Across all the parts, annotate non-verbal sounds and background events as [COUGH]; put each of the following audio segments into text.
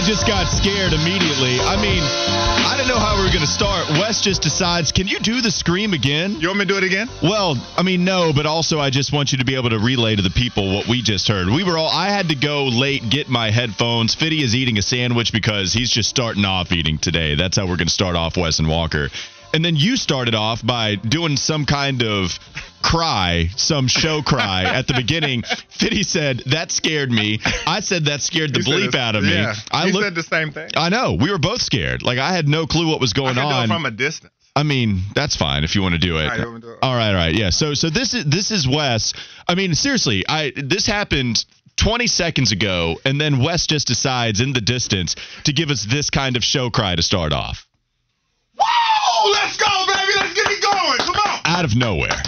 I just got scared immediately. I mean, I don't know how we are going to start. Wes just decides, can you do the scream again? You want me to do it again? Well, I mean, no, but also I just want you to be able to relay to the people what we just heard. We were all, I had to go late, get my headphones. Fiddy is eating a sandwich because he's just starting off eating today. That's how we're going to start off Wes and Walker. And then you started off by doing some kind of cry, some show cry at the beginning. Fitty said, that scared me. I said, that scared the He bleep out of me. Yeah. I he looked, said the same thing. I know. We were both scared. Like I had no clue what was going on. from a distance. I mean, that's fine if you want to do it. All right, you want me to do it? All right, all right. Yeah. So so this is this is Wes. I mean, seriously, I this happened 20 seconds ago and then Wes just decides in the distance to give us this kind of show cry to start off. Whoa! Let's go, baby. Let's get it going. Come on. Out of nowhere.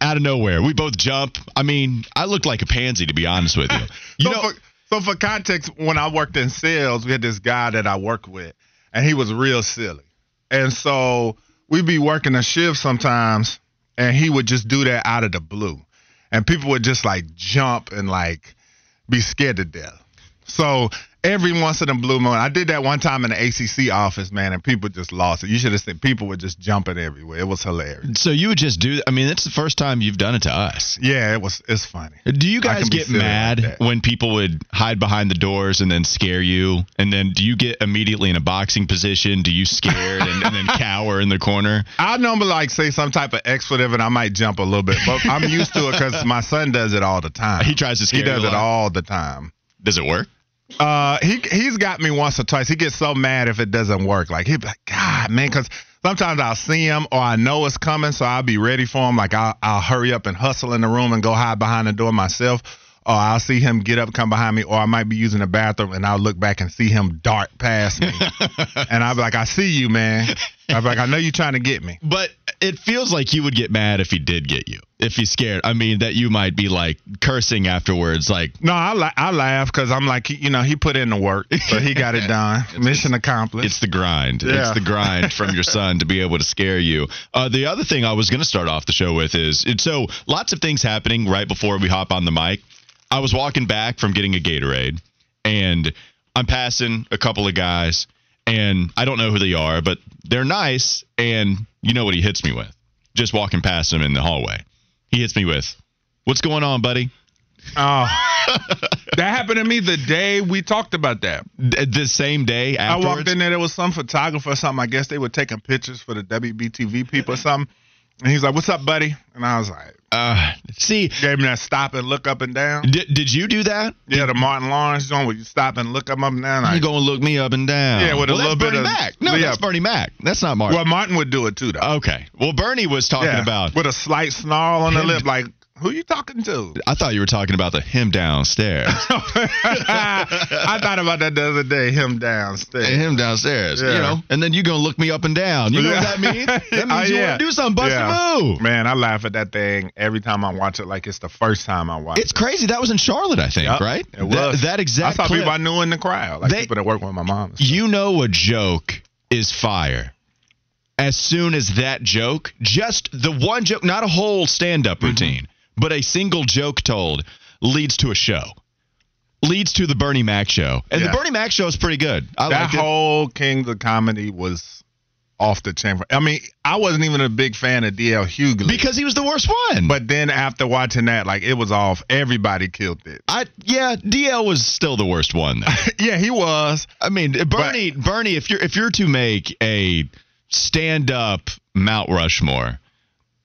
Out of nowhere. We both jump. I mean, I looked like a pansy to be honest with you. [LAUGHS] You so, know, for, so for context, when I worked in sales, we had this guy that I worked with, and he was real silly. And so we'd be working a shift sometimes, and he would just do that out of the blue. And people would just like jump and like be scared to death. So every once in a blue moon, I did that one time in the ACC office, man, and people just lost it. You should have seen people were just jumping everywhere. It was hilarious. so you would just do I mean, it's the first time you've done it to us. Yeah, it was. It's funny. Do you guys get silly like mad when people would hide behind the doors and then scare you? And then do you get immediately in a boxing position? Do you scared and, and then [LAUGHS] cower in the corner? I normally like say some type of expletive and I might jump a little bit, but I'm used to it because my son does it all the time. He tries to scare He does it all the time. Does it work? Uh, he he's got me once or twice. He gets so mad if it doesn't work. Like he'd be like, God, man, because sometimes I'll see him or I know it's coming, so I'll be ready for him. Like I'll I'll hurry up and hustle in the room and go hide behind the door myself. Or I'll see him get up, come behind me, or I might be using the bathroom and I'll look back and see him dart past me. [LAUGHS] and I'll be like, I see you, man. I'll be like, I know you're trying to get me. But it feels like you would get mad if he did get you. If he's scared. I mean, that you might be like cursing afterwards, like, No, I la- I laugh because I'm like, you know, he put in the work, so he got it done. [LAUGHS] Mission accomplished. It's the grind. Yeah. It's the grind from your son to be able to scare you. Uh, the other thing I was going to start off the show with is so lots of things happening right before we hop on the mic. I was walking back from getting a Gatorade, and I'm passing a couple of guys, and I don't know who they are, but they're nice, and you know what he hits me with? Just walking past him in the hallway. He hits me with, "What's going on, buddy?" oh, [LAUGHS] that happened to me the day we talked about that. The same day I afterwards. walked in there, there was some photographer or something. I guess they were taking pictures for the WBTV people or something. And he's like, "What's up, buddy?" And I was like, Uh, see, gave me that stop and look up and down. did, did you do that? Yeah, the Martin Lawrence joint where you stop and look up and down. You gonna look me up and down? Yeah, with a little bit Bernie of- Mac. No, yeah. that's Bernie Mac. That's not Martin. well, Martin would do it too, though. okay. Well, Bernie was talking yeah, about. with a slight snarl on the lip, like, "Who you talking to?" I thought you were talking about the him downstairs. [LAUGHS] I thought about that the other day. Him downstairs. him downstairs. You know, and then you gonna look me up and down. You know what that means? [LAUGHS] That means Oh, you yeah. want to do something. Bust Yeah. a move. Man, I laugh at that thing every time I watch it. Like it's the first time I watch It's it. crazy. That was in Charlotte, I think, Yep, right? It was That, that I exact saw clip. people I knew in the crowd, like They- people that work with my mom. you know a joke is fire as soon as that joke, just the one joke, not a whole stand up mm-hmm. routine, but a single joke told leads to a show. Leads to the Bernie Mac show. And Yeah. the Bernie Mac show is pretty good. I that whole Kings of Comedy was off the chain. I mean, I wasn't even a big fan of DL Hughley because he was the worst one. but then after watching that, like it was off. Everybody killed it. I yeah, DL was still the worst one. Though. [LAUGHS] yeah, he was. I mean, Bernie, Bernie, if you're if you're to make a stand up Mount Rushmore,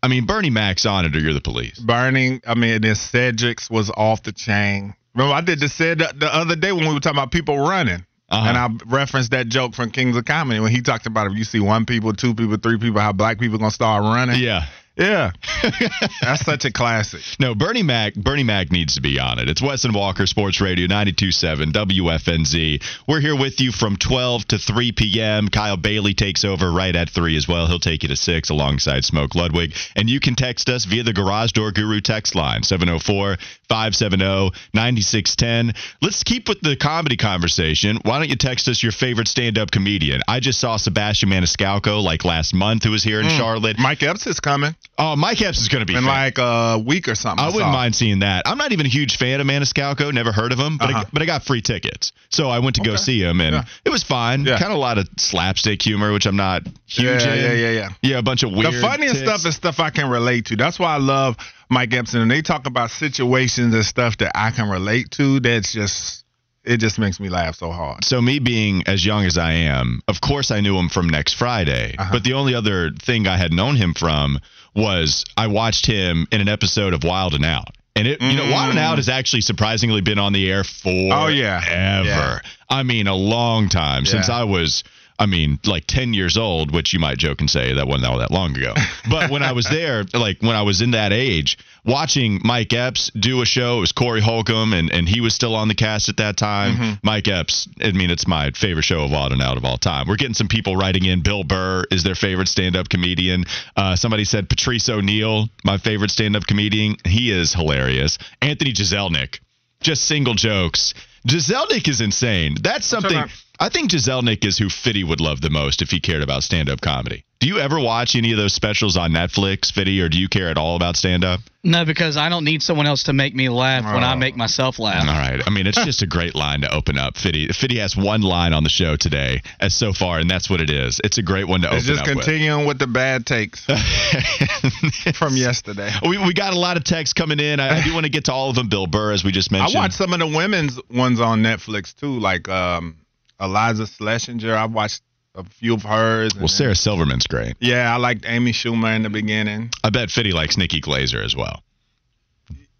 I mean, Bernie Mac's on it, or you're the police. Burning. I mean, then Cedric's was off the chain. Remember, I did the said the, the other day when we were talking about people running. Uh-huh. And I referenced that joke from Kings of Comedy when he talked about if you see one people, two people, three people, how black people gonna start running. Yeah. Yeah, [LAUGHS] that's such a classic. No, Bernie Mac. Bernie Mac needs to be on it. It's Wes and Walker Sports Radio 92.7 WFNZ. We're here with you from 12 to 3 p.m. Kyle Bailey takes over right at 3 as well. He'll take you to 6 alongside Smoke Ludwig. And you can text us via the Garage Door Guru text line 704 570 9610. Let's keep with the comedy conversation. Why don't you text us your favorite stand up comedian? I just saw Sebastian Maniscalco like last month who was here in Mm. Charlotte. Mike Epps is coming Oh, Mike Epps is going to be in like a week or something. I wouldn't mind seeing that. I'm not even a huge fan of Maniscalco. Never heard of him, but I, Uh-huh. but I got free tickets, so I went to go see him, and Yeah. it was fine. Yeah. Kind of a lot of slapstick humor, which I'm not huge Yeah, in. yeah, yeah, yeah. Yeah, a bunch of weird. The funniest ticks. stuff is stuff I can relate to. That's why I love Mike Epps. And they talk about situations and stuff that I can relate to. That's just, it just makes me laugh so hard. So me being as young as I am, of course I knew him from Next Friday. Uh-huh. But the only other thing I had known him from was I watched him in an episode of Wild and Out. And it, you know, Wild and Out has actually surprisingly been on the air for Mm. Oh, yeah. ever. Yeah. I mean, a long time since I was. I mean, like 10 years old, which you might joke and say that wasn't all that long ago. [LAUGHS] But when I was there, like when I was in that age, watching Mike Epps do a show, it was Corey Holcomb, and, and he was still on the cast at that time. Mm-hmm. Mike Epps, I mean, it's my favorite show of Wild and Out of all time. We're getting some people writing in. Bill Burr is their favorite stand up comedian. Uh, somebody said Patrice O'Neal, my favorite stand up comedian. He is hilarious. Anthony Jeselnik, just single jokes. Jeselnik is insane. That's something. About- I think Jeselnik is who Fitty would love the most if he cared about stand up comedy. Do you ever watch any of those specials on Netflix, Fitty, or do you care at all about stand up? No, because I don't need someone else to make me laugh when I Oh. make myself laugh. All right. I mean, it's just a great line to open up. Fitty, Fitty has one line on the show today, as so far, and that's what it is. It's a great one to It's open just up continuing with the bad takes [LAUGHS] from yesterday. we, we got a lot of texts coming in. I, I do want to get to all of them. Bill Burr, as we just mentioned. I watched some of the women's ones on Netflix too, like um, Iliza Shlesinger. I've watched a few of hers. well, Sarah Silverman's great. Yeah, I liked Amy Schumer in the beginning. I bet Fitty likes Nikki Glazer as well.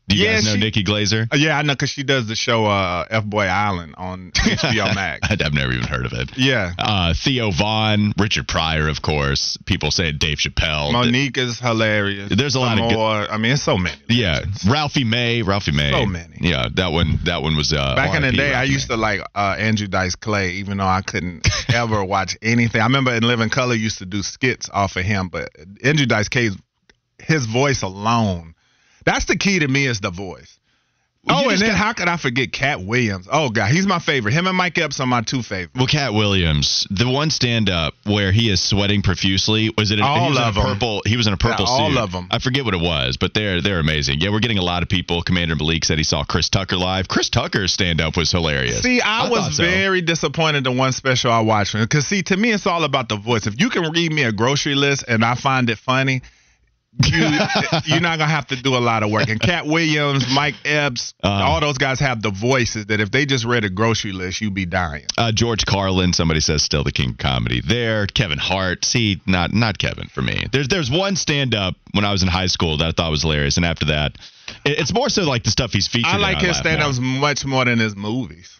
Do you Yeah, guys know she- Nikki Glazer? Uh, yeah, I know because she does the show uh, F Boy Island on [LAUGHS] HBO [LAUGHS] Max. I've never even heard of it. Yeah, Uh, Theo Von, Richard Pryor, of course. People say Dave Chappelle. Monique is hilarious. There's a lot of good- more. I mean, it's so many. Yeah. Ralphie May, Ralphie May. So many. Yeah, that one. That one was uh, Back in the day, I used May. to like uh, Andrew Dice Clay, even though I couldn't [LAUGHS] ever watch anything. I remember in Living Color used to do skits off of him, but Andrew Dice Clay, his voice alone, that's the key to me is the voice. Well, oh, and then got- how could I forget Katt Williams? Oh God, he's my favorite. Him and Mike Epps are my two favorites. Well, Katt Williams, the one stand up where he is sweating profusely, was it? A, All he was of in a purple. He was in a purple Yeah, all suit. them. I forget what it was, but they're they're amazing. Yeah, we're getting a lot of people. Commander Malik said he saw Chris Tucker live. Chris Tucker's stand up was hilarious. See, I, I was so. very disappointed in one special I watched because see, to me, it's all about the voice. If you can read me a grocery list and I find it funny, you you're not gonna have to do a lot of work. And Katt Williams, Mike Epps, Uh. all those guys have the voices that if they just read a grocery list, you'd be dying. Uh, George Carlin, somebody says still the king of comedy. There, Kevin Hart. See, not not Kevin for me. There's there's one stand up when I was in high school that I thought was hilarious, and after that, it- it's more so like the stuff he's featured. I like I his stand-ups much more than his movies.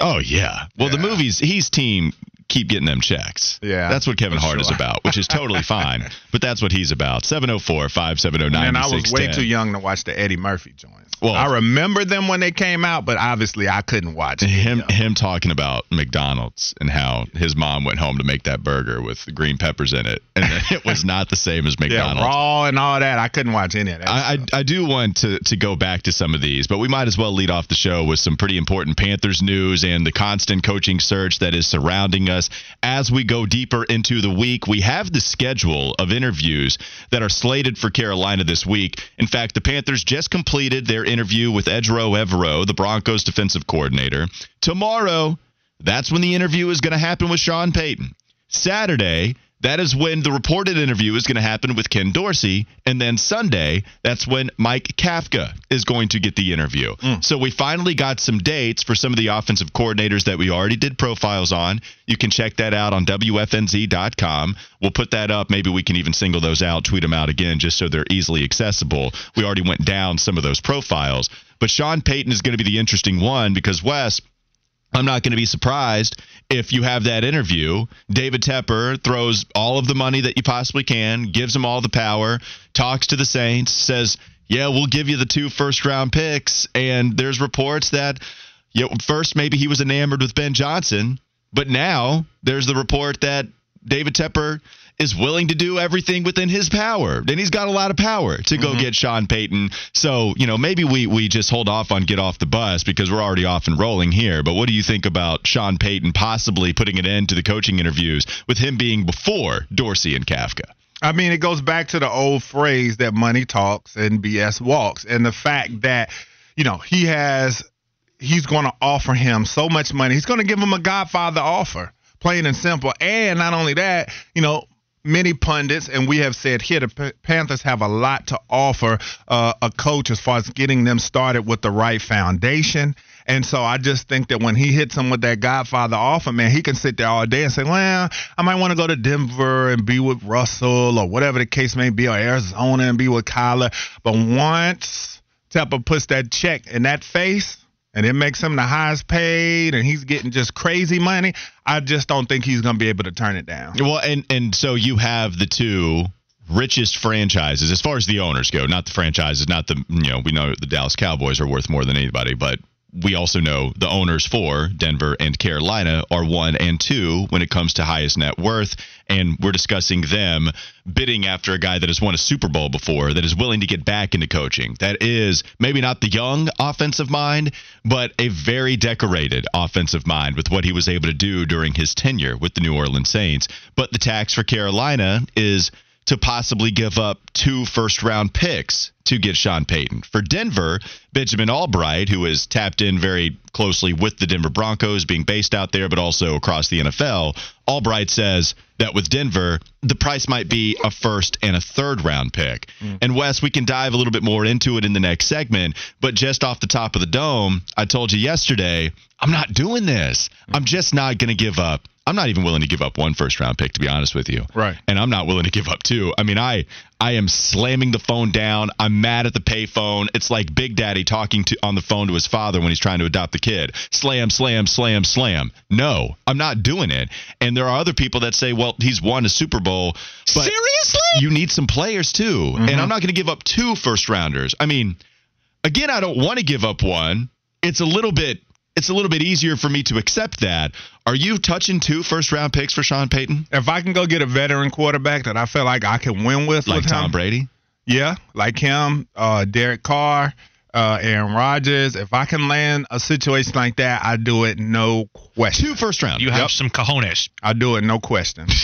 Oh yeah. Well, the movies, he's team keep getting them checks. Yeah, That's what Kevin Hart is about, which is totally [LAUGHS] fine. But that's what he's about. 704-570-9610. And I was way too young to watch the Eddie Murphy joints. Well- I remember them when they came out, but obviously I couldn't watch it. Him him talking about McDonald's and how his mom went home to make that burger with green peppers in it, and [LAUGHS] it was not the same as [LAUGHS] Yeah, McDonald's. raw and all that. I couldn't watch any of that. I. I, I do want to, to go back to some of these, but we might as well lead off the show with some pretty important Panthers news and the constant coaching search that is surrounding us. As we go deeper into the week, we have the schedule of interviews that are slated for Carolina this week. In fact, the Panthers just completed their interview with Ejiro Evero, the Broncos defensive coordinator. Tomorrow, that's when the interview is going to happen with Sean Payton. Saturday, that is when the reported interview is going to happen with Ken Dorsey. And then Sunday, that's when Mike Kafka is going to get the interview. Mm. So we finally got some dates for some of the offensive coordinators that we already did profiles on. You can check that out on WFNZ.com. We'll put that up. Maybe we can even single those out, tweet them out again, just so they're easily accessible. We already went down some of those profiles. But Sean Payton is going to be the interesting one because Wes I'm not going to be surprised if you have that interview. David Tepper throws all of the money that you possibly can, gives them all the power, talks to the Saints, says, "Yeah, we'll give you the two first round picks." And there's reports that you know, first maybe he was enamored with Ben Johnson, but now there's the report that David Tepper is willing to do everything within his power. And he's got a lot of power to go mm-hmm. get Sean Payton. So, you know, maybe we, we just hold off on get off the bus because we're already off and rolling here. But what do you think about Sean Payton possibly putting an end to the coaching interviews with him being before Dorsey and Kafka? I mean, it goes back to the old phrase that money talks and BS walks. And the fact that, you know, he has, he's going to offer him so much money. He's going to give him a Godfather offer, plain and simple. And not only that, you know, many pundits, and we have said here, the Panthers have a lot to offer uh, a coach as far as getting them started with the right foundation. And so I just think that when he hits him with that Godfather offer, man, he can sit there all day and say, well, I might want to go to Denver and be with Russell or whatever the case may be, or Arizona and be with Kyler. But once Tepper puts that check in that face, and it makes him the highest paid and he's getting just crazy money, I just don't think he's going to be able to turn it down. Well, and and so you have the two richest franchises as far as the owners go, not the franchises, not the you know we know the Dallas Cowboys are worth more than anybody, but we also know the owners for Denver and Carolina are one and two when it comes to highest net worth. And we're discussing them bidding after a guy that has won a Super Bowl before, that is willing to get back into coaching. That is maybe not the young offensive mind, but a very decorated offensive mind with what he was able to do during his tenure with the New Orleans Saints. But the tax for Carolina is to possibly give up two first round picks to get Sean Payton. For Denver, Benjamin Albright, who is tapped in very closely with the Denver Broncos, being based out there, but also across the NFL, Albright says that with Denver, the price might be a first and a third round pick. Mm. And Wes, we can dive a little bit more into it in the next segment, but just off the top of the dome, I told you yesterday, I'm not doing this. I'm just not going to give up. I'm not even willing to give up one first round pick, to be honest with you. Right. And I'm not willing to give up two. I mean, I I am slamming the phone down. I'm mad at the payphone. It's like Big Daddy talking to on the phone to his father when he's trying to adopt the kid. Slam, slam, slam, slam. No, I'm not doing it. And there are other people that say, well, he's won a Super Bowl. But Seriously? You need some players too. And mm-hmm. I'm not going to give up two first rounders. I mean, again, I don't want to give up one. It's a little bit it's a little bit easier for me to accept that. Are you touching two first round picks for Sean Payton? If I can go get a veteran quarterback that I feel like I can win with, Like with Tom him, Brady? yeah, like him, uh, Derek Carr, uh, Aaron Rodgers. If I can land a situation like that, I do it no question. Two first round. You have Yep. some cojones. I do it no question. [LAUGHS]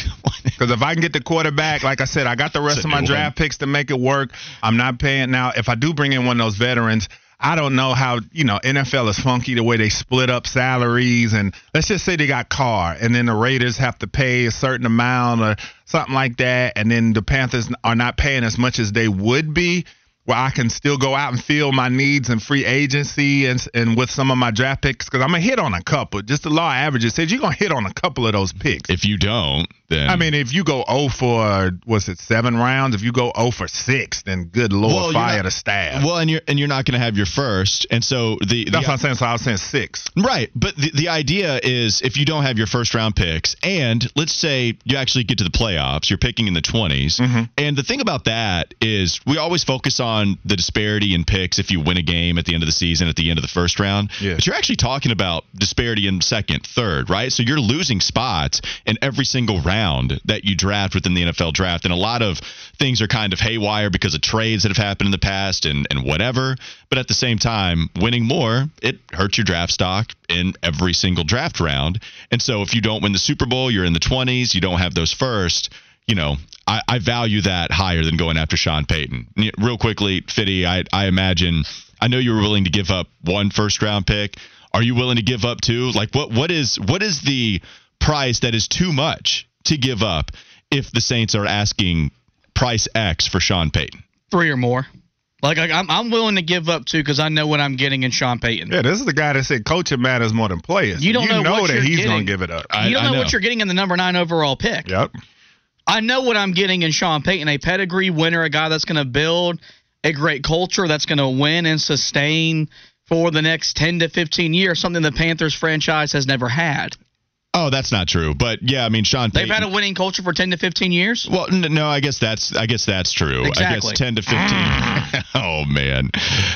Because if I can get the quarterback, like I said, I got the rest of my new draft picks to make it work. I'm not paying now. If I do bring in one of those veterans, I don't know how you know NFL is funky the way they split up salaries and let's just say they got Carr and then the Raiders have to pay a certain amount or something like that, and then the Panthers are not paying as much as they would be. Where I can still go out and fill my needs in free agency and and with some of my draft picks because I'm gonna hit on a couple. Just the law averages says you're gonna hit on a couple of those picks. If you don't, then I mean, if you go 0 for was it seven rounds? If you go 0 for six, then good lord, Well, fire not- the staff. well, and you're and you're not going to have your first, and so the, the That's what I'm saying. So I was saying six. Right, but the, the idea is if you don't have your first round picks, and let's say you actually get to the playoffs, you're picking in the 20s. Mm-hmm. And the thing about that is we always focus on the disparity in picks if you win a game at the end of the season, at the end of the first round. Yeah. But you're actually talking about disparity in second, third, right? So you're losing spots in every single round that you draft within the NFL draft. And a lot of things are kind of haywire because of trades that have happened in the past and, and whatever. But at the same time, winning more, it hurts your draft stock in every single draft round. And so if you don't win the Super Bowl, you're in the 20s, you don't have those first. You know, I, I value that higher than going after Sean Payton. Real quickly, Fitty, I, I imagine, I know you were willing to give up one first round pick. Are you willing to give up two? Like, what what is what is the price that is too much to give up if the Saints are asking price X for Sean Payton? Three or more. Like I- I'm, I'm willing to give up too because I know what I'm getting in Sean Payton. Yeah, this is the guy that said coaching matters more than players. You don't know what that you're he's gonna give it up. I- you don't I know, know. what you're getting in the number nine overall pick. yep. I know what I'm getting in Sean Payton, a pedigree winner, a guy that's going to build a great culture, that's going to win and sustain for the next 10 to 15 years, something the Panthers franchise has never had. Oh, that's not true. But yeah, I mean, Sean. They've had a winning culture for 10 to 15 years. Well, n- no, I guess that's I guess that's true. I Exactly. guess ten to fifteen. [LAUGHS] oh man,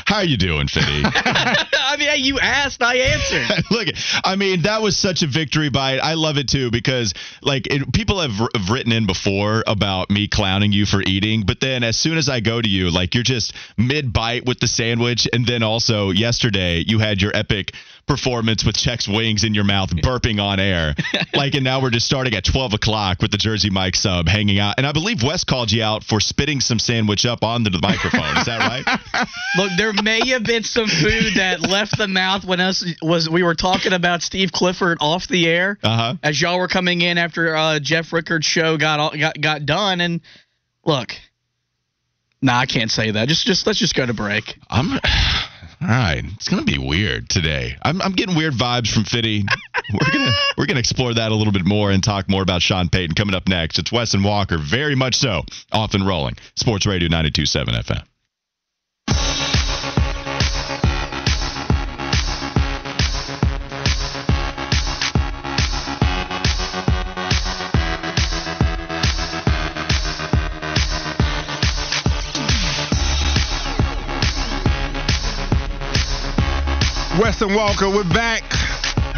how are you doing, Fitty? [LAUGHS] I mean, you asked, I answered. [LAUGHS] Look, I mean, that was such a victory bite. I love it too because, like, it, people have, have written in before about me clowning you for eating, but then as soon as I go to you, like, you're just mid bite with the sandwich, and then also yesterday you had your epic performance with Chex wings in your mouth, burping on air, [LAUGHS] like, and now we're just starting at 12 o'clock with the Jersey Mike sub hanging out, and I believe Wes called you out for spitting some sandwich up onto the microphone. Is that right? [LAUGHS] Look, there may have been some food that left the mouth when us was we were talking about Steve Clifford off the air Uh huh. as y'all were coming in after uh, Jeff Rickard's show got got got done. And look, nah, I can't say that. Just just let's just go to break. I'm all right. It's gonna be weird today. I'm I'm getting weird vibes from Fitty. We're gonna [LAUGHS] we're gonna explore that a little bit more and talk more about Sean Payton coming up next. It's Wes and Walker, very much so, off and rolling. Sports Radio 92.7 FM. Weston Walker, we're back.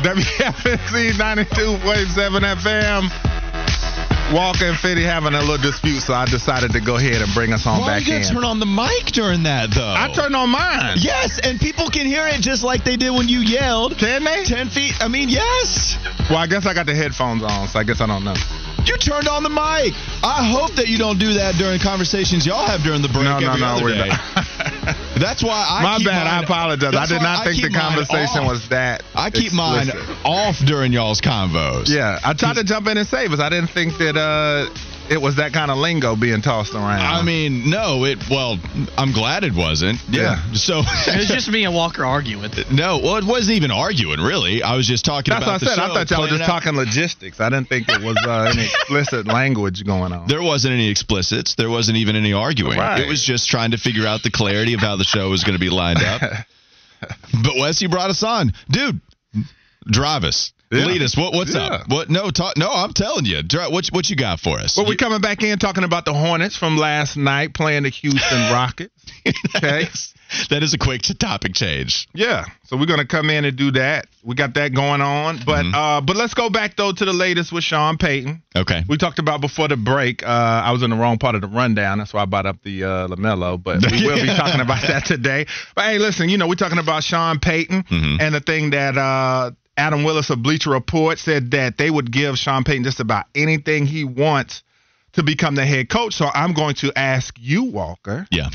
WFNZ 92.7 FM. Walker and Fitty having a little dispute, so I decided to go ahead and bring us on Why back you in. gotta turn on the mic during that though? I turned on mine. Yes, and people can hear it just like they did when you yelled. Can they? Ten feet. I mean, yes. Well, I guess I got the headphones on, so I guess I don't know. You turned on the mic. I hope that you don't do that during conversations y'all have during the break No, no, every no, other we're day. not. [LAUGHS] That's why I My bad. I apologize. I did not think the conversation was that. I keep mine off during y'all's convos. Yeah, I tried to jump in and save us. I didn't think that uh, it was that kind of lingo being tossed around. I mean, no, it. Well, I'm glad it wasn't. Yeah. [LAUGHS] So It was just me and Walker arguing. no, well, it wasn't even arguing really. I was just talking that's about what I said. the I thought y'all were just out. talking logistics. I didn't think it was uh, any [LAUGHS] explicit language going on. There wasn't any explicits. There wasn't even any arguing. Right. It was just trying to figure out the clarity of how the show was going to be lined up. [LAUGHS] but Wes, you brought us on, dude. Drive us, Yeah. lead us. What, what's Yeah. up? What? No, talk. No, I'm telling you. What? What you got for us? Well, we're coming back in talking about the Hornets from last night playing the Houston [LAUGHS] Rockets. Okay. that is a quick topic change. Yeah, so we're gonna come in and do that. We got that going on, but Mm-hmm. uh, but let's go back though to the latest with Sean Payton. Okay. We talked about before the break. Uh, I was in the wrong part of the rundown. That's why I brought up the uh, Lamelo. But we will be [LAUGHS] talking about that today. But hey, listen, you know, we're talking about Sean Payton Mhm. and the thing that uh, Adam Willis of Bleacher Report said that they would give Sean Payton just about anything he wants to become the head coach. So I'm going to ask you, Walker. Yeah.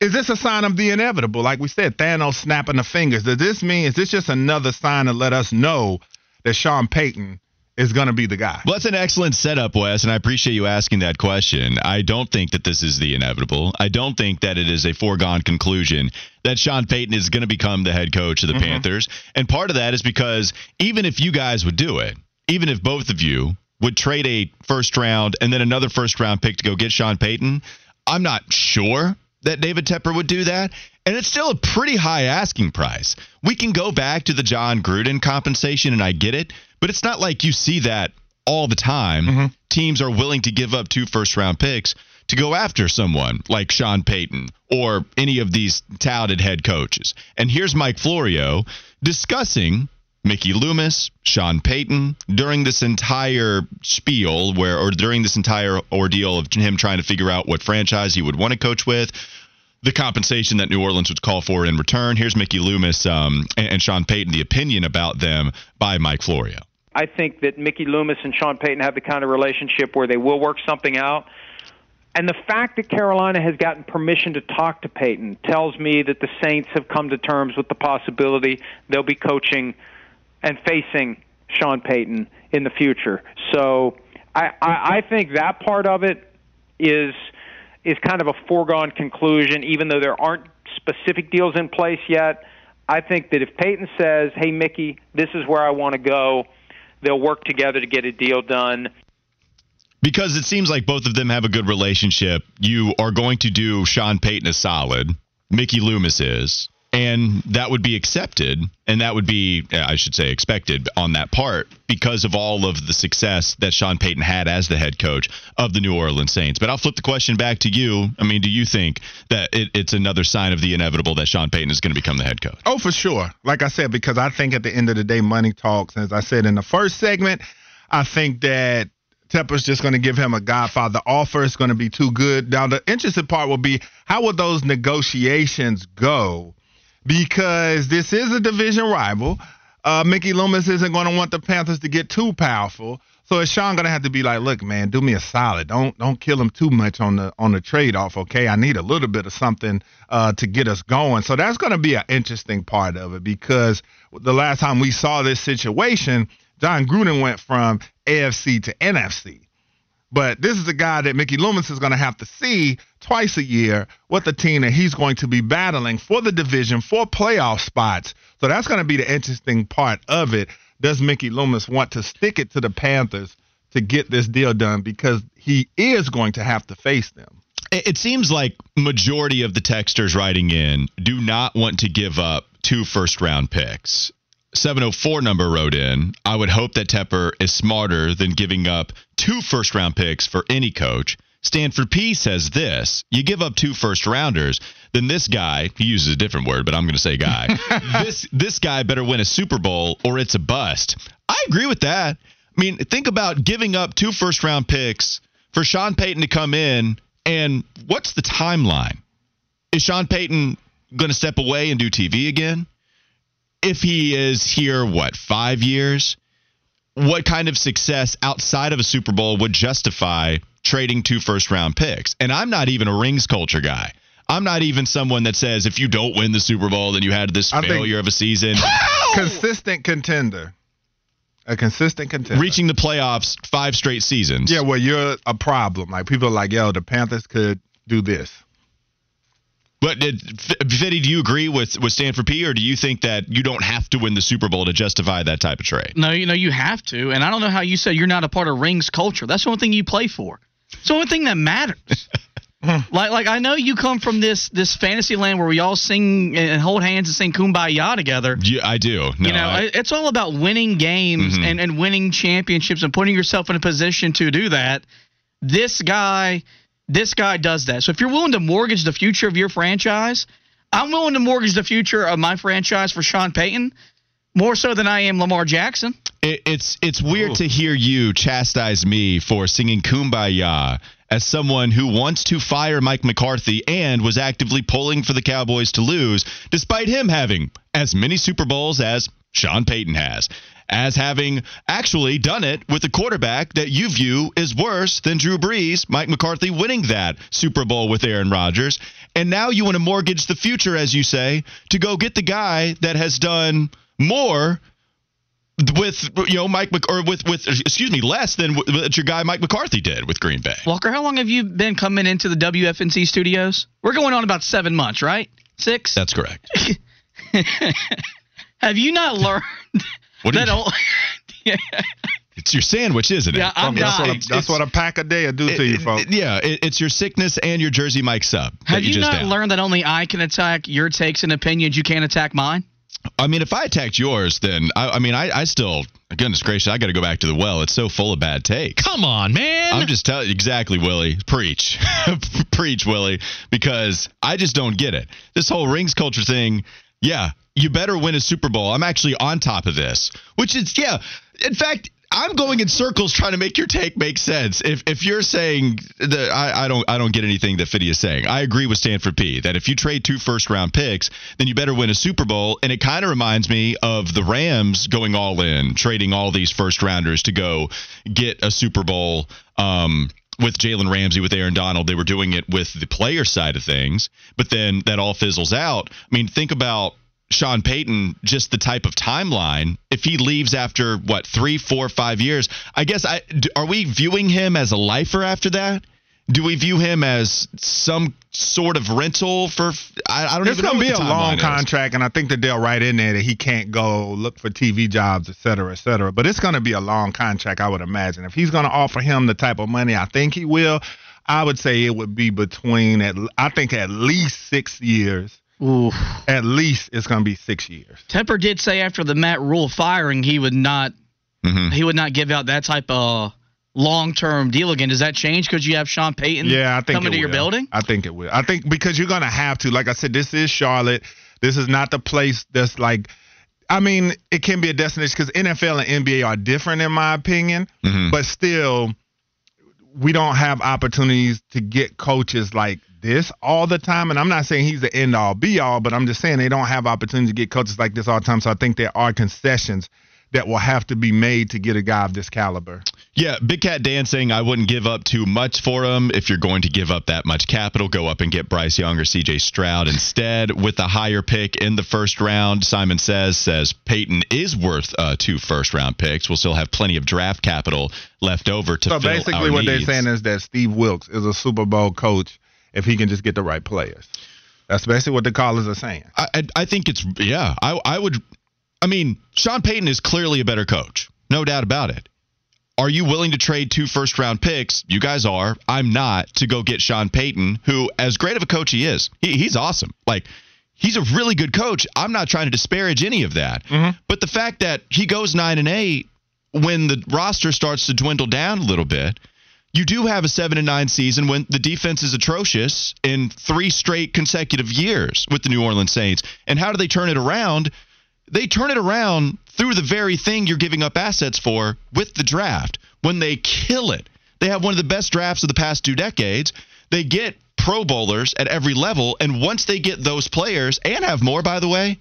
Is this a sign of the inevitable? Like we said, Thanos snapping the fingers. Does this mean, is this just another sign to let us know that Sean Payton is going to be the guy? Well, that's an excellent setup, Wes, and I appreciate you asking that question. I don't think that this is the inevitable. I don't think that it is a foregone conclusion that Sean Payton is going to become the head coach of the mm-hmm. Panthers. And part of that is because even if you guys would do it, even if both of you would trade a first round and then another first round pick to go get Sean Payton, I'm not sure that David Tepper would do that. And it's still a pretty high asking price. We can go back to the Jon Gruden compensation, and I get it, but it's not like you see that all the time. Teams are willing to give up two first round picks to go after someone like Sean Payton or any of these touted head coaches. And here's Mike Florio discussing Mickey Loomis, Sean Payton during this entire spiel where or during this entire ordeal of him trying to figure out what franchise he would want to coach with, the compensation that New Orleans would call for in return. Here's Mickey Loomis um, and, and Sean Payton, the opinion about them by Mike Florio. I think that Mickey Loomis and Sean Payton have the kind of relationship where they will work something out. And the fact that Carolina has gotten permission to talk to Payton tells me that the Saints have come to terms with the possibility they'll be coaching and facing Sean Payton in the future. So I, I, I think that part of it is is kind of a foregone conclusion, even though there aren't specific deals in place yet. I think that if Payton says, "Hey, Mickey, this is where I want to go," they'll work together to get a deal done. Because it seems like both of them have a good relationship. You are going to do Sean Payton a solid. Mickey Loomis is. And that would be accepted and that would be i should say expected on that part because of all of the success that sean payton had as the head coach of the new orleans saints but i'll flip the question back to you i mean do you think that it, it's another sign of the inevitable that sean payton is going to become the head coach Oh, for sure. Like I said, because I think at the end of the day, money talks. As I said in the first segment, I think that Tepper's just going to give him a Godfather offer. It's going to be too good. Now, the interesting part will be how will those negotiations go? Because this is a division rival. Uh, Mickey Loomis isn't going to want the Panthers to get too powerful. So is Sean going to have to be like, look, man, do me a solid. Don't don't kill him too much on the on the trade off. Okay, I need a little bit of something uh, to get us going. So that's going to be an interesting part of it because the last time we saw this situation, Jon Gruden went from AFC to NFC. But this is a guy that Mickey Loomis is going to have to see twice a year with the team that he's going to be battling for the division, for playoff spots. So that's going to be the interesting part of it. Does Mickey Loomis want to stick it to the Panthers to get this deal done? Because he is going to have to face them. It seems like majority of the texters writing in do not want to give up two first round picks. 704 number wrote in, I would hope that Tepper is smarter than giving up two first round picks for any coach. Stanford P says this you give up two first rounders, then this guy, he uses a different word, but I'm going to say guy, [LAUGHS] this, this guy better win a Super Bowl or it's a bust. I agree with that. I mean, think about giving up two first round picks for Sean Payton to come in, and what's the timeline? Is Sean Payton going to step away and do TV again? If he is here, what, five years? What kind of success outside of a Super Bowl would justify trading two first round picks? And I'm not even a rings culture guy. I'm not even someone that says if you don't win the Super Bowl, then you had this I failure of a season. Consistent contender. A consistent contender. Reaching the playoffs five straight seasons. Yeah, well, you're a problem. Like people are like, yo, the Panthers could do this. But did, F- Fitty, do you agree with with Stanford P, or do you think that you don't have to win the Super Bowl to justify that type of trade? No, you know you have to, and I don't know how you said you're not a part of rings culture. That's the only thing you play for. It's the only thing that matters. [LAUGHS] like, like I know you come from this this fantasy land where we all sing and hold hands and sing "Kumbaya" together. Yeah, I do. No, you know, I- it's all about winning games Mhm. and, and winning championships and putting yourself in a position to do that. This guy, this guy does that. So if you're willing to mortgage the future of your franchise, I'm willing to mortgage the future of my franchise for Sean Payton more so than I am Lamar Jackson. It, it's it's weird to hear you chastise me for singing "Kumbaya" as someone who wants to fire Mike McCarthy and was actively pulling for the Cowboys to lose, despite him having as many Super Bowls as Sean Payton has. As having actually done it with a quarterback that you view is worse than Drew Brees, Mike McCarthy winning that Super Bowl with Aaron Rodgers. And now you want to mortgage the future, as you say, to go get the guy that has done more with you know Mike Mc, or with with excuse me less than what your guy Mike McCarthy did with Green Bay. Walker, how long have you been coming into the WFNZ studios? We're going on about seven months, right? Six? That's correct. [LAUGHS] have you not learned What that? you, [LAUGHS] yeah, it's your sandwich, isn't it? Yeah, I'm that's not. what a, that's what a pack a day will do to you, folks. yeah, it, it's your sickness and your Jersey Mike sub. that have you, just not down. learned that only I can attack your takes and opinions? You can't attack mine. I mean, if I attacked yours, then I, I mean, I, I still, goodness gracious, I got to go back to the well. It's so full of bad takes. Come on, man. I'm just telling exactly, Willie. Preach, [LAUGHS] preach, Willie, because I just don't get it. This whole rings culture thing. Yeah, you better win a Super Bowl. I'm actually on top of this, which is yeah. In fact, I'm going in circles trying to make your take make sense. If if you're saying that I, I don't I don't get anything that Fiddy is saying. I agree with Stanford P that if you trade two first round picks, then you better win a Super Bowl. And it kind of reminds me of the Rams going all in, trading all these first rounders to go get a Super Bowl. Um, with Jalen Ramsey, with Aaron Donald, they were doing it with the player side of things, but then that all fizzles out. I mean, think about Sean Payton, just the type of timeline. If he leaves after what three, four, five years, I guess I are we viewing him as a lifer after that? Do we view him as some sort of rental for? I, I don't It's even know. going to be a long timeline is. contract, and I think that they'll write in there that he can't go look for TV jobs, et cetera, et cetera. But it's going to be a long contract, I would imagine. If he's going to offer him the type of money I think he will, I would say it would be between, at, I think, at least six years. Ooh. At least it's going to be six years. Tepper did say after the Matt Rhule firing, he would not Mhm. he would not give out that type of long term deal again. Does that change because you have Sean Payton Yeah, I think coming it to your building? I think it will. I think because you're gonna have to. Like I said, this is Charlotte. This is not the place that's like. I mean, it can be a destination because NFL and NBA are different in my opinion, Mhm. but still, we don't have opportunities to get coaches like this all the time. And I'm not saying he's the end all be all, but I'm just saying they don't have opportunities to get coaches like this all the time. So I think there are concessions that will have to be made to get a guy of this caliber. Yeah, Big Cat Dan saying I wouldn't give up too much for him. If you're going to give up that much capital, go up and get Bryce Young or CJ Stroud instead with a higher pick in the first round. Simon says says Payton is worth uh, two first round picks. We'll still have plenty of draft capital left over to So basically, what needs. they're saying is that Steve Wilks is a Super Bowl coach if he can just get the right players. That's basically what the callers are saying. I, I I think it's yeah. I I would. I mean, Sean Payton is clearly a better coach, no doubt about it. Are you willing to trade two first round picks? You guys are. I'm not to go get Sean Payton, who, as great of a coach he is, he, he's awesome. Like he's a really good coach. I'm not trying to disparage any of that, mm-hmm. but the fact that he goes nine and eight when the roster starts to dwindle down a little bit. You do have a seven and nine season when the defense is atrocious in three straight consecutive years with the New Orleans Saints. And how do they turn it around? They turn it around through the very thing you're giving up assets for with the draft. When they kill it, they have one of the best drafts of the past two decades. They get Pro Bowlers at every level. And once they get those players, and have more, by the way,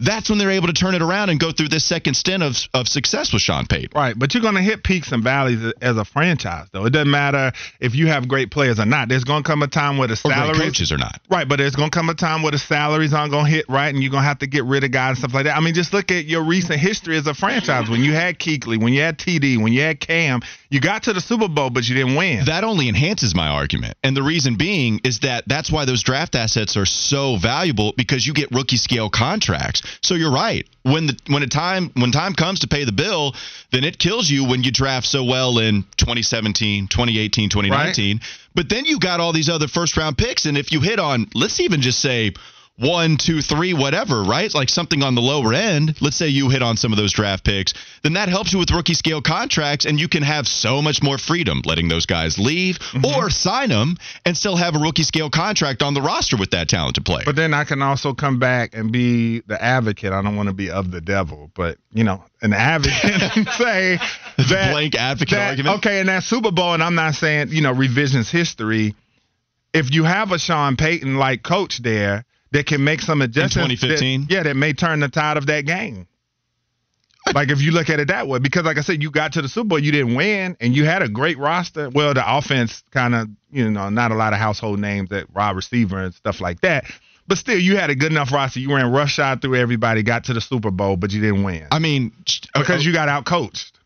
that's when they're able to turn it around and go through this second stint of, of success with Sean Payton. Right, but you're going to hit peaks and valleys as a franchise, though. It doesn't matter if you have great players or not. There's going to come a time where the Or salaries, coaches or not. right? But there's going to come a time where the salaries aren't going to hit right, and you're going to have to get rid of guys and stuff like that. I mean, just look at your recent history as a franchise. When you had Kuechly, when you had TD, when you had Cam, you got to the Super Bowl, but you didn't win. That only enhances my argument. And the reason being is that that's why those draft assets are so valuable because you get rookie scale contracts. So you're right. When the when a time when time comes to pay the bill, then it kills you when you draft so well in 2017, 2018, 2019. But then you got all these other first round picks and if you hit on let's even just say one, two, three, whatever, right? Like something on the lower end. Let's say you hit on some of those draft picks, then that helps you with rookie scale contracts, and you can have so much more freedom letting those guys leave mm-hmm. or sign them and still have a rookie scale contract on the roster with that talented player. But then I can also come back and be the advocate. I don't want to be of the devil, but you know, an advocate and [LAUGHS] say that blank advocate that- argument. Okay, in that Super Bowl, and I'm not saying you know revisions history. If you have a Sean Payton like coach there that can make some adjustments, In 2015? that- yeah, that may turn the tide of that game. Like if you look at it that way, because like I said, you got to the Super Bowl, you didn't win, and you had a great roster. Well, the offense kind of, you know, not a lot of household names that wide receiver and stuff like that. But still, you had a good enough roster. You ran roughshod through everybody, got to the Super Bowl, but you didn't win I mean, uh, because oh. you got out coached.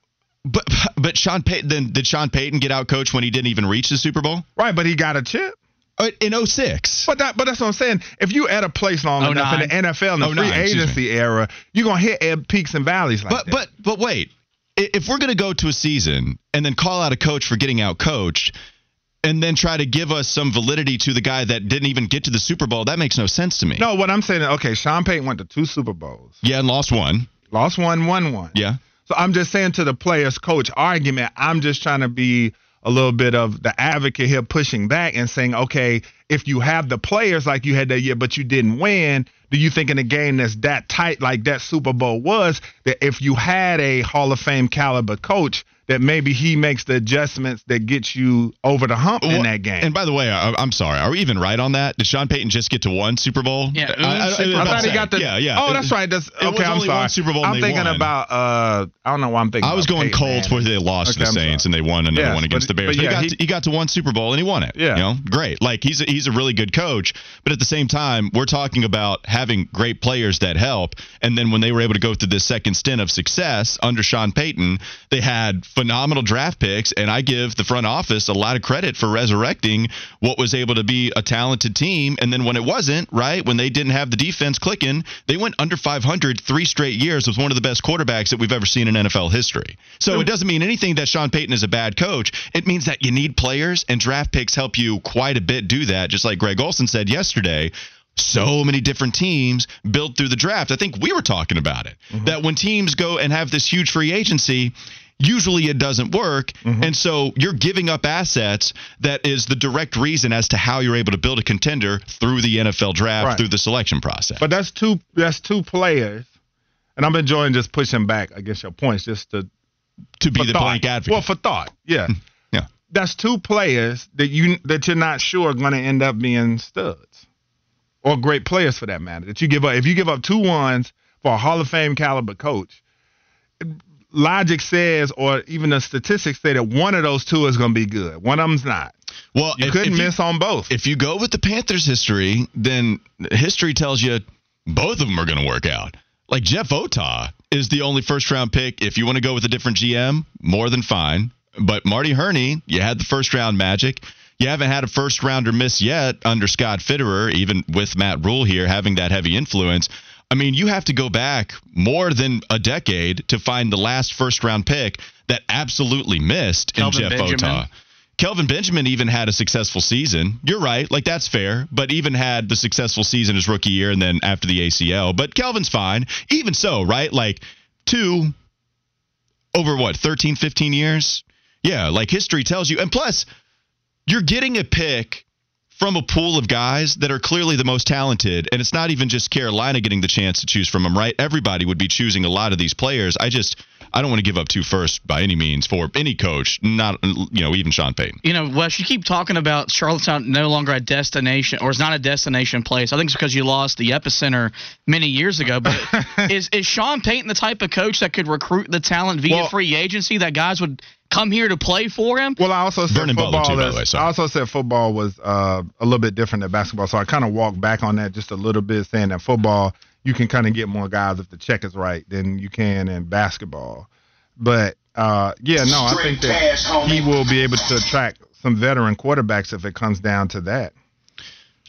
But but Sean Payton then did Sean Payton get out coached when he didn't even reach the Super Bowl Right, but he got a chip. Uh, in 06. But that, but that's what I'm saying. If you at a place long Oh, enough in the. NFL in the Oh, free agency era, you're gonna hit ebb peaks and valleys like But that. but but wait, if we're gonna go to a season and then call out a coach for getting out coached, and then try to give us some validity to the guy that didn't even get to the Super Bowl, that makes no sense to me. no, what I'm saying, okay, Sean Payton went to two Super Bowls, Yeah, and lost one. lost one, won one. Yeah. So I'm just saying to the players coach argument, I'm just trying to be a little bit of the advocate here pushing back and saying, okay, if you have the players like you had that year, but you didn't win, do you think in a game that's that tight like that Super Bowl was, that if you had a Hall of Fame caliber coach, that maybe he makes the adjustments that get you over the hump in that game? And by the way, I, I'm sorry. Are we even right on that? Did Sean Payton just get to one Super Bowl? Yeah, I, I- Super I- I thought he got the. Yeah, yeah. Oh, It- that's right. That's okay. I'm only sorry. one Super Bowl I'm thinking won. about. uh I don't know why I'm thinking. I was about going Peyton Colts where they lost Okay, to the I'm Saints sorry. and they won another Yes, one against but- the Bears. but But, yeah, he, got he- to, he got to one Super Bowl and he won it. Yeah. You know, great. Like he's a, he's a really good coach, but at the same time, we're talking about having great players that help. And then when they were able to go through this second stint of success under Sean Payton, they had phenomenal draft picks, and I give the front office a lot of credit for resurrecting what was able to be a talented team. And then when it wasn't, right, when they didn't have the defense clicking, they went under 500 three straight years with one of the best quarterbacks that we've ever seen in NFL history. So it doesn't mean anything that Sean Payton is a bad coach. It means that you need players, and draft picks help you quite a bit do that. Just like Greg Olsen said yesterday, so many different teams built through the draft. I think we were talking about it. Mm-hmm. That when teams go and have this huge free agency, usually it doesn't work. Mm-hmm. And so you're giving up assets that is the direct reason as to how you're able to build a contender through the NFL draft, Right. through the selection process. But that's two that's two players, and I'm enjoying just pushing back against your points, just to to be the thought. blank advocate. Well, for thought, yeah, hmm. yeah. that's two players that you that you're not sure are going to end up being studs or great players for that matter. That you give up if you give up two ones for a Hall of Fame caliber coach. Logic says, or even the statistics say that one of those two is going to be good. One of them's not. Well, You if- couldn't if miss on both. if you go with the Panthers' history, then history tells you both of them are going to work out. Like Jeff Otah is the only first round pick. If you want to go with a different GM, more than fine. But Marty Hurney, you had the first round magic. You haven't had a first rounder miss yet under Scott Fitterer, even with Matt Rhule here having that heavy influence. I mean, you have to go back more than a decade to find the last first round pick that absolutely missed Kelvin in Jeff Benjamin. Otah. Kelvin Benjamin even had a successful season. You're right, like that's fair, but even had the successful season his rookie year and then after the ACL. But Kelvin's fine. Even so, right? Like two over what, 13, 15 years? Yeah, like history tells you. And plus, you're getting a pick from a pool of guys that are clearly the most talented. And it's not even just Carolina getting the chance to choose from them, right? Everybody would be choosing a lot of these players. I just, I don't want to give up two first by any means for any coach, not, you know, even Sean Payton. You know, Wes, you keep talking about Charlottetown no longer a destination or is not a destination place. I think it's because you lost the epicenter many years ago. But [LAUGHS] is is Sean Payton the type of coach that could recruit the talent via Well- free agency that guys would come here to play for him? Well, I also said Vernon football too, by the is- way, sorry. I also said football was uh, a little bit different than basketball, so I kind of walked back on that just a little bit, saying that football you can kind of get more guys if the check is right than you can in basketball. But uh, yeah, no, I think that he will be able to attract some veteran quarterbacks if it comes down to that.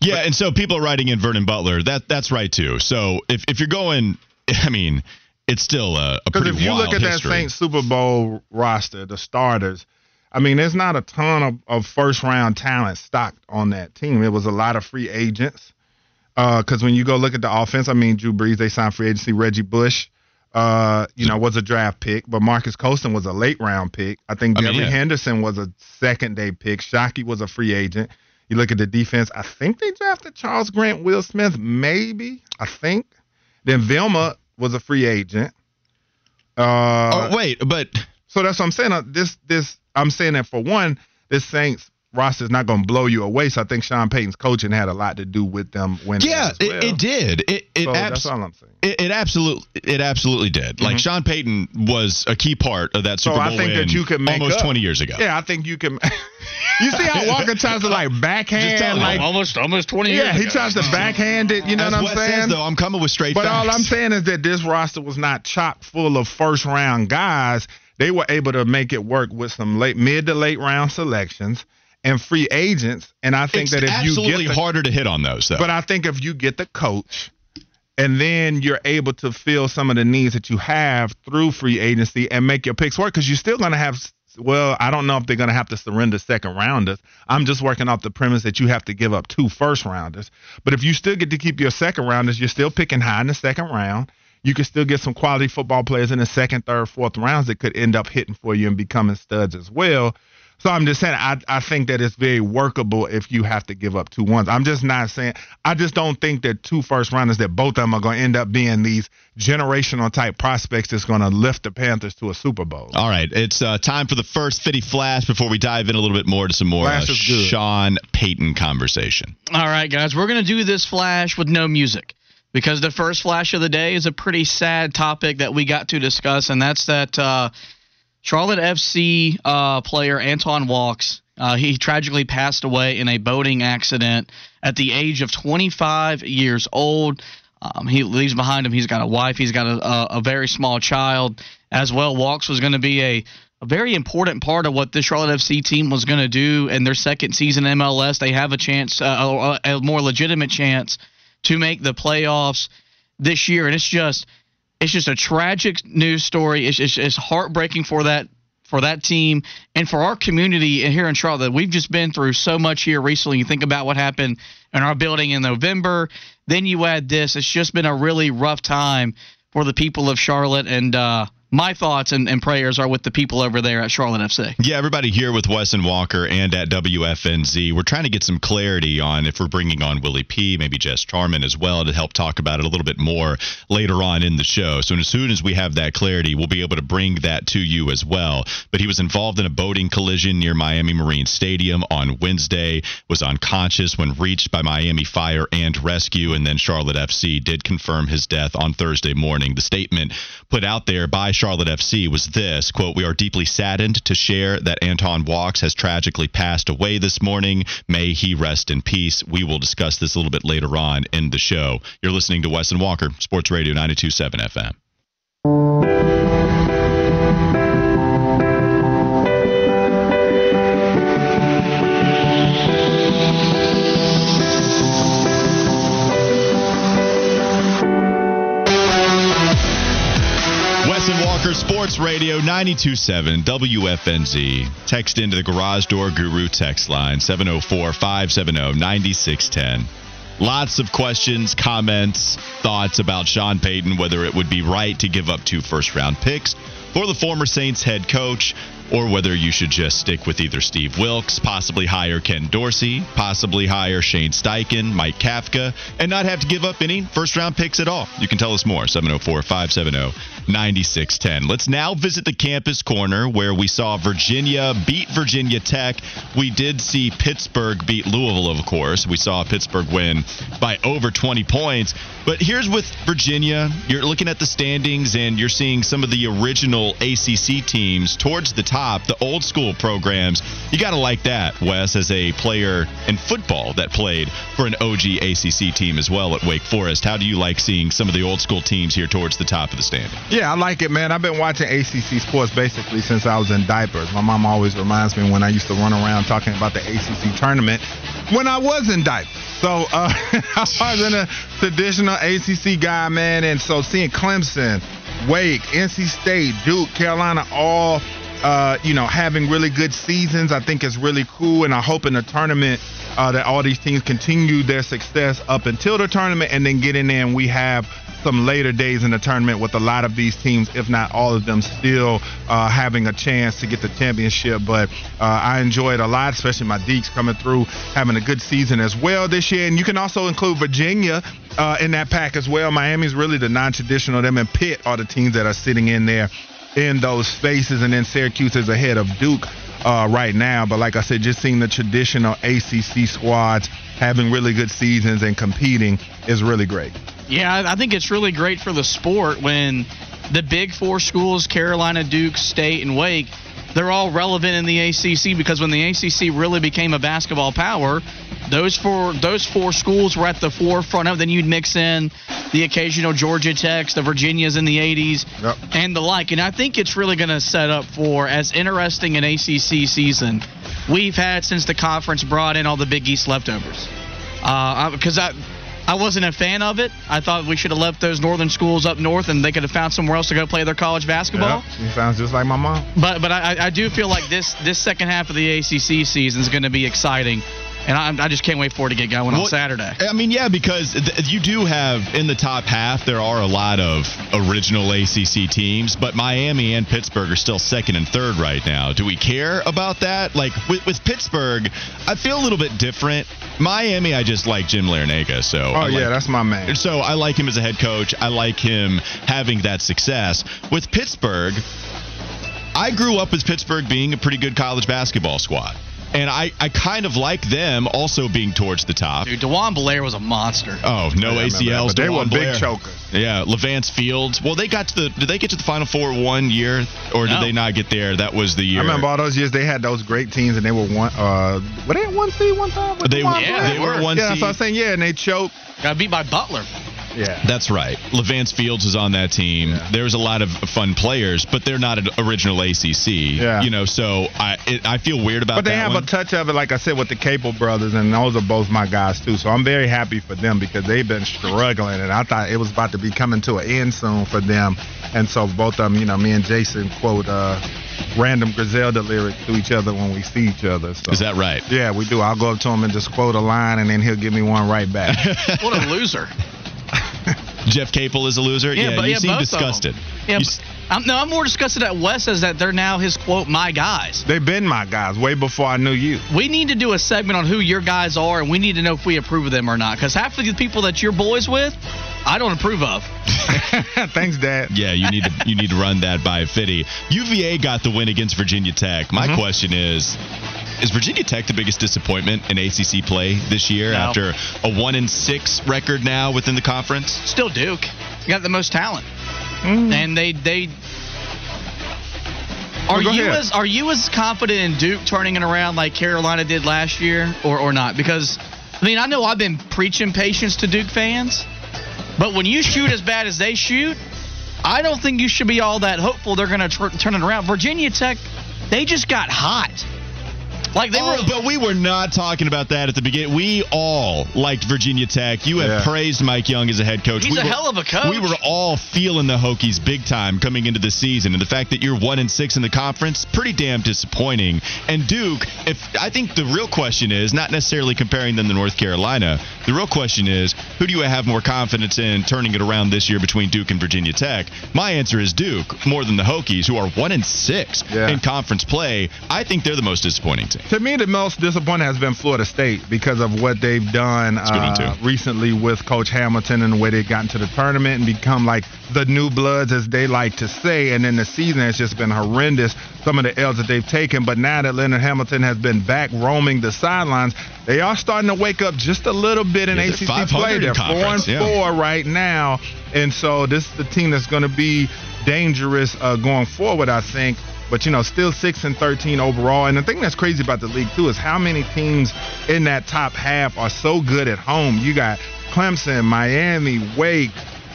Yeah, and so people are writing in Vernon Butler. That that's right too. So if if you're going, [LAUGHS] I mean, it's still a, a Because pretty if you wild look at history. that Saints Super Bowl roster, the starters, I mean, there's not a ton of, of first round talent stocked on that team. It was a lot of free agents. Because when you go look at the offense, I mean, Drew Brees, they signed free agency. Reggie Bush, uh, you know, was a draft pick, but Marques Colston was a late round pick. I think I mean, yeah. Henderson was a second day pick. Shockey was a free agent. You look at the defense, I think they drafted Charles Grant, Will Smith, maybe, I think. Then Vilma was a free agent. Uh, oh wait, but so that's what I'm saying. Uh, This, this, I'm saying that for one, this Saints roster is not going to blow you away. So I think Sean Payton's coaching had a lot to do with them winning. yeah, as well. it, it did. It it So abs- that's all I'm saying. It, it absolutely, it absolutely did. Like mm-hmm. Sean Payton was a key part of that So Super Bowl I think win that you can make almost up. 20 years ago. Yeah, I think you can. [LAUGHS] you see how Walker tries to like backhand, tell me. like almost almost 20 years yeah, he ago. tries to backhand it. You know As what I'm Wes saying? says, though, I'm coming with straight But facts. all I'm saying is that this roster was not chock full of first round guys. They were able to make it work with some late, mid to late round selections and free agents. And I think it's that if you get the, harder to hit on those, though. but I think if you get the coach and then you're able to fill some of the needs that you have through free agency and make your picks work, because you're still going to have. Well, I don't know if they're going to have to surrender second rounders. I'm just working off the premise that you have to give up two first rounders. But if you still get to keep your second rounders, you're still picking high in the second round. You can still get some quality football players in the second, third, fourth rounds that could end up hitting for you and becoming studs as well. So I'm just saying, I, I think that it's very workable if you have to give up two ones. I'm just not saying, I just don't think that two first rounders, that both of them are going to end up being these generational type prospects that's going to lift the Panthers to a Super Bowl. All right, it's uh, time for the first Fitty Flash before we dive in a little bit more to some more uh, Flash is good. Sean Payton conversation. All right, guys, we're going to do this flash with no music because the first flash of the day is a pretty sad topic that we got to discuss, and that's that uh, Charlotte FC uh, player Anton Walkes. Uh, he tragically passed away in a boating accident at the age of 25 years old. Um, he leaves behind him. He's got a wife. He's got a, a, a very small child as well. Walkes was going to be a, a very important part of what the Charlotte FC team was going to do in their second season MLS. They have a chance, uh, a, a more legitimate chance to make the playoffs this year, and it's just it's just a tragic news story. It's it's, it's heartbreaking for that for that team and for our community here in Charlotte. We've just been through so much here recently. You think about what happened in our building in November, then you add this. It's just been a really rough time for the people of Charlotte, and uh, my thoughts and, and, prayers are with the people over there at Charlotte FC. Yeah, everybody here with Wes and Walker and at WFNZ. We're trying to get some clarity on if we're bringing on Willie P, maybe Jess Charman as well to help talk about it a little bit more later on in the show. So as soon as we have that clarity, we'll be able to bring that to you as well. But he was involved in a boating collision near Miami Marine Stadium on Wednesday, was unconscious when reached by Miami Fire and Rescue, and then Charlotte FC did confirm his death on Thursday morning. The statement put out there by Charlotte FC was this quote, We are deeply saddened to share that Anton Walkes has tragically passed away this morning. May he rest in peace. We will discuss this a little bit later on in the show. You're listening to Wes and Walker, Sports Radio 927 FM. Sports Radio 927 WFNZ. Text into the Garage Door Guru text line 704 570 9610. Lots of questions, comments, thoughts about Sean Payton, whether it would be right to give up two first round picks for the former Saints head coach, or whether you should just stick with either Steve Wilks, possibly hire Ken Dorsey, possibly hire Shane Steichen, Mike Kafka, and not have to give up any first round picks at all. You can tell us more 704 570 9610. Let's now visit the campus corner where we saw Virginia beat Virginia Tech. We did see Pittsburgh beat Louisville, of course. We saw Pittsburgh win by over 20 points. But here's with Virginia you're looking at the standings and you're seeing some of the original ACC teams towards the top, the old school programs. You got to like that, Wes, as a player in football that played for an OG ACC team as well at Wake Forest. How do you like seeing some of the old school teams here towards the top of the standing? Yeah, I like it, man. I've been watching ACC sports basically since I was in diapers. My mom always reminds me when I used to run around talking about the ACC tournament when I was in diapers. So uh, [LAUGHS] I was in a traditional ACC guy, man, and so seeing Clemson, Wake, NC State, Duke, Carolina, all uh, you know having really good seasons, I think is really cool, and I hope in the tournament uh, that all these teams continue their success up until the tournament, and then get in we have some later days in the tournament with a lot of these teams, if not all of them, still uh, having a chance to get the championship. But uh, I enjoyed it a lot, especially my Deeks coming through, having a good season as well this year. And you can also include Virginia uh, in that pack as well. Miami's really the non-traditional. Them and Pitt are the teams that are sitting in there in those spaces, and then Syracuse is ahead of Duke. Uh, right now. But like I said, just seeing the traditional ACC squads having really good seasons and competing is really great. Yeah, I think it's really great for the sport when the big four schools, Carolina, Duke, State, and Wake, they're all relevant in the ACC because when the ACC really became a basketball power, those four those four schools were at the forefront of. Then you'd mix in the occasional Georgia Techs, the Virginias in the 80s, yep. and the like. And I think it's really going to set up for as interesting an ACC season we've had since the conference brought in all the Big East leftovers. Because uh, I I wasn't a fan of it. I thought we should have left those northern schools up north, and they could have found somewhere else to go play their college basketball. Yeah, sounds just like my mom. But but I, I do feel like this this second half of the ACC season is going to be exciting. And I, I, just can't wait for it to get going well, on Saturday. I mean, yeah, because th- you do have in the top half, there are a lot of original ACC teams, but Miami and Pittsburgh are still second and third right now. Do we care about that? Like with, with Pittsburgh, I feel a little bit different. Miami, I just like Jim Larrañaga. So oh like, yeah, that's my man. So I like him as a head coach. I like him having that success with Pittsburgh. I grew up with Pittsburgh being a pretty good college basketball squad. And I, I kind of like them also being towards the top. Dude, DeJuan Blair was a monster. Oh, no ACLs. They were Blair. big chokers. Yeah, Levance Fields. Well, they got to the. Did they get to the Final Four one year, or did they not get there? That was the year. I remember all those years they had those great teams, and they were one. Uh, were they one seed one time? They, yeah, they were one yeah, seed. Yeah, so I was saying yeah, and they choked. Got beat by Butler. Yeah. That's right. Levance Fields is on that team. Yeah. There's a lot of fun players, but they're not an original ACC. Yeah. You know, so I it, I feel weird about But they have one. a touch of it, like I said, with the Capel brothers, and those are both my guys, too. So I'm very happy for them because they've been struggling, and I thought it was about to be coming to an end soon for them. And so both of them, you know, me and Jason quote uh, random Griselda lyrics to each other when we see each other. So. Is that right? Yeah, we do. I'll go up to him and just quote a line, and then he'll give me one right back. [LAUGHS] What a loser. Jeff Capel is a loser. Yeah, but you yeah, seem both of them. disgusted. Yeah, You but I'm, no, I'm more disgusted at Wes as that they're now his quote my guys. They've been my guys way before I knew you. We need to do a segment on who your guys are, and we need to know if we approve of them or not. Because half of the people that you're boys with, I don't approve of. [LAUGHS] Thanks, Dad. Yeah, you need to you need to run that by Fitty. UVA got the win against Virginia Tech. My Mm-hmm. question is. Is Virginia Tech the biggest disappointment in ACC play this year No. after a one and six record now within the conference? Still Duke. You got the most talent. Mm. And they they are Well, you ahead. as are you as confident in Duke turning it around like Carolina did last year or or not? Because I mean I know I've been preaching patience to Duke fans, but when you shoot as bad as they shoot, I don't think you should be all that hopeful they're going to tr- turn it around. Virginia Tech, they just got hot. Like they Oh, were but we were not talking about that at the beginning. We all liked Virginia Tech. You have Yeah. praised Mike Young as a head coach. He's we a were- hell of a coach. We were all feeling the Hokies big time coming into the season, and the fact that you're one and six in the conference, pretty damn disappointing. And Duke, if I think the real question is not necessarily comparing them to North Carolina. The real question is who do you have more confidence in turning it around this year between Duke and Virginia Tech? My answer is Duke more than the Hokies, who are one and six Yeah. in conference play. I think they're the most disappointing team. To me, the most disappointing has been Florida State because of what they've done a good one, uh, recently with Coach Hamilton and the way they've gotten to the tournament and become like the new bloods, as they like to say. And then the season has just been horrendous. Some of the L's that they've taken, but now that Leonard Hamilton has been back roaming the sidelines, they are starting to wake up just a little bit in Yeah, they're ACC 500 play. They're four and yeah. four right now, and so this is the team that's going to be dangerous uh, going forward. I think but you know, still six and thirteen overall. And the thing that's crazy about the league too is how many teams in that top half are so good at home. You got Clemson, Miami, Wake,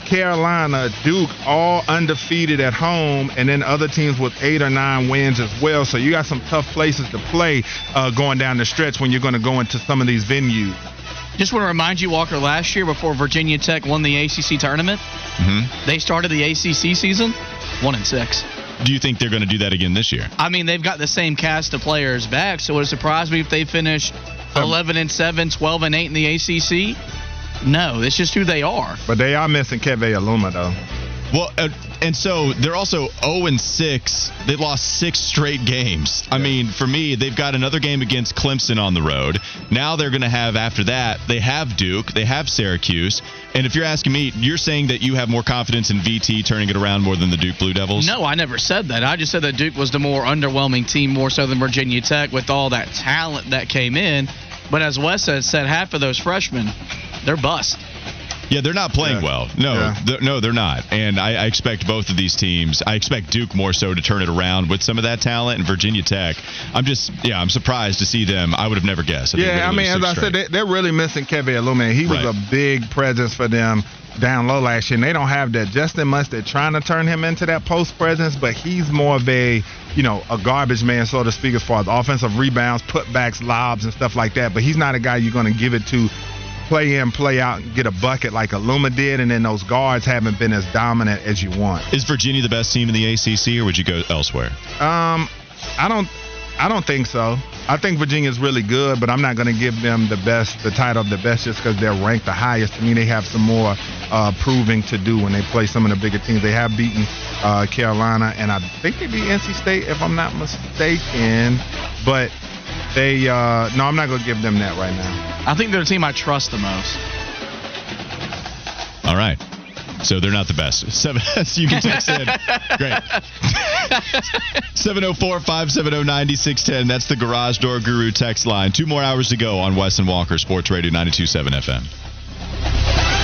Carolina, Duke, all undefeated at home, and then other teams with eight or nine wins as well. So you got some tough places to play uh, going down the stretch when you're going to go into some of these venues. Just want to remind you, Walker, last year before Virginia Tech won the ACC tournament, Mm-hmm. they started the ACC season one and six. Do you think they're going to do that again this year? I mean, they've got the same cast of players back, so it would it surprise me if they finish 11 and 7, 12 and 8 in the ACC? No, it's just who they are. But they are missing Keve Aluma though. Well, uh, and so they're also 0 and 6. They lost six straight games. I mean, for me, they've got another game against Clemson on the road. Now they're going to have after that. They have Duke. They have Syracuse. And if you're asking me, you're saying that you have more confidence in VT turning it around more than the Duke Blue Devils. No, I never said that. I just said that Duke was the more underwhelming team, more so than Virginia Tech, with all that talent that came in. But as Wes has said, half of those freshmen, they're bust. Yeah, they're not playing Yeah. well. No, Yeah. they're- no, they're not. And I, I expect both of these teams. I expect Duke more so to turn it around with some of that talent, and Virginia Tech. I'm just, yeah, I'm surprised to see them. I would have never guessed. Yeah, I mean, as I straight. said, they, they're really missing Kevin Aluma. He was Right. a big presence for them down low last year, and they don't have that. Justin Mustard trying to turn him into that post presence, but he's more of a, you know, a garbage man, so to speak, as far as offensive rebounds, putbacks, lobs, and stuff like that. But he's not a guy you're going to give it to. Play in, play out, and get a bucket like Aluma did, and then those guards haven't been as dominant as you want. Is Virginia the best team in the ACC, or would you go elsewhere? Um, I don't, I don't think so. I think Virginia's really good, but I'm not going to give them the best, the title of the best, just because they're ranked the highest. To me, they have some more uh, proving to do when they play some of the bigger teams. They have beaten uh, Carolina, and I think they beat NC State, if I'm not mistaken. But they, uh, no, I'm not going to give them that right now. I think they're the team I trust the most. All right. So they're not the best. [LAUGHS] Seven, so you can text in. Great. [LAUGHS] 704 570 9610. That's the Garage Door Guru text line. Two more hours to go on Wes and Walker Sports Radio 927 FM.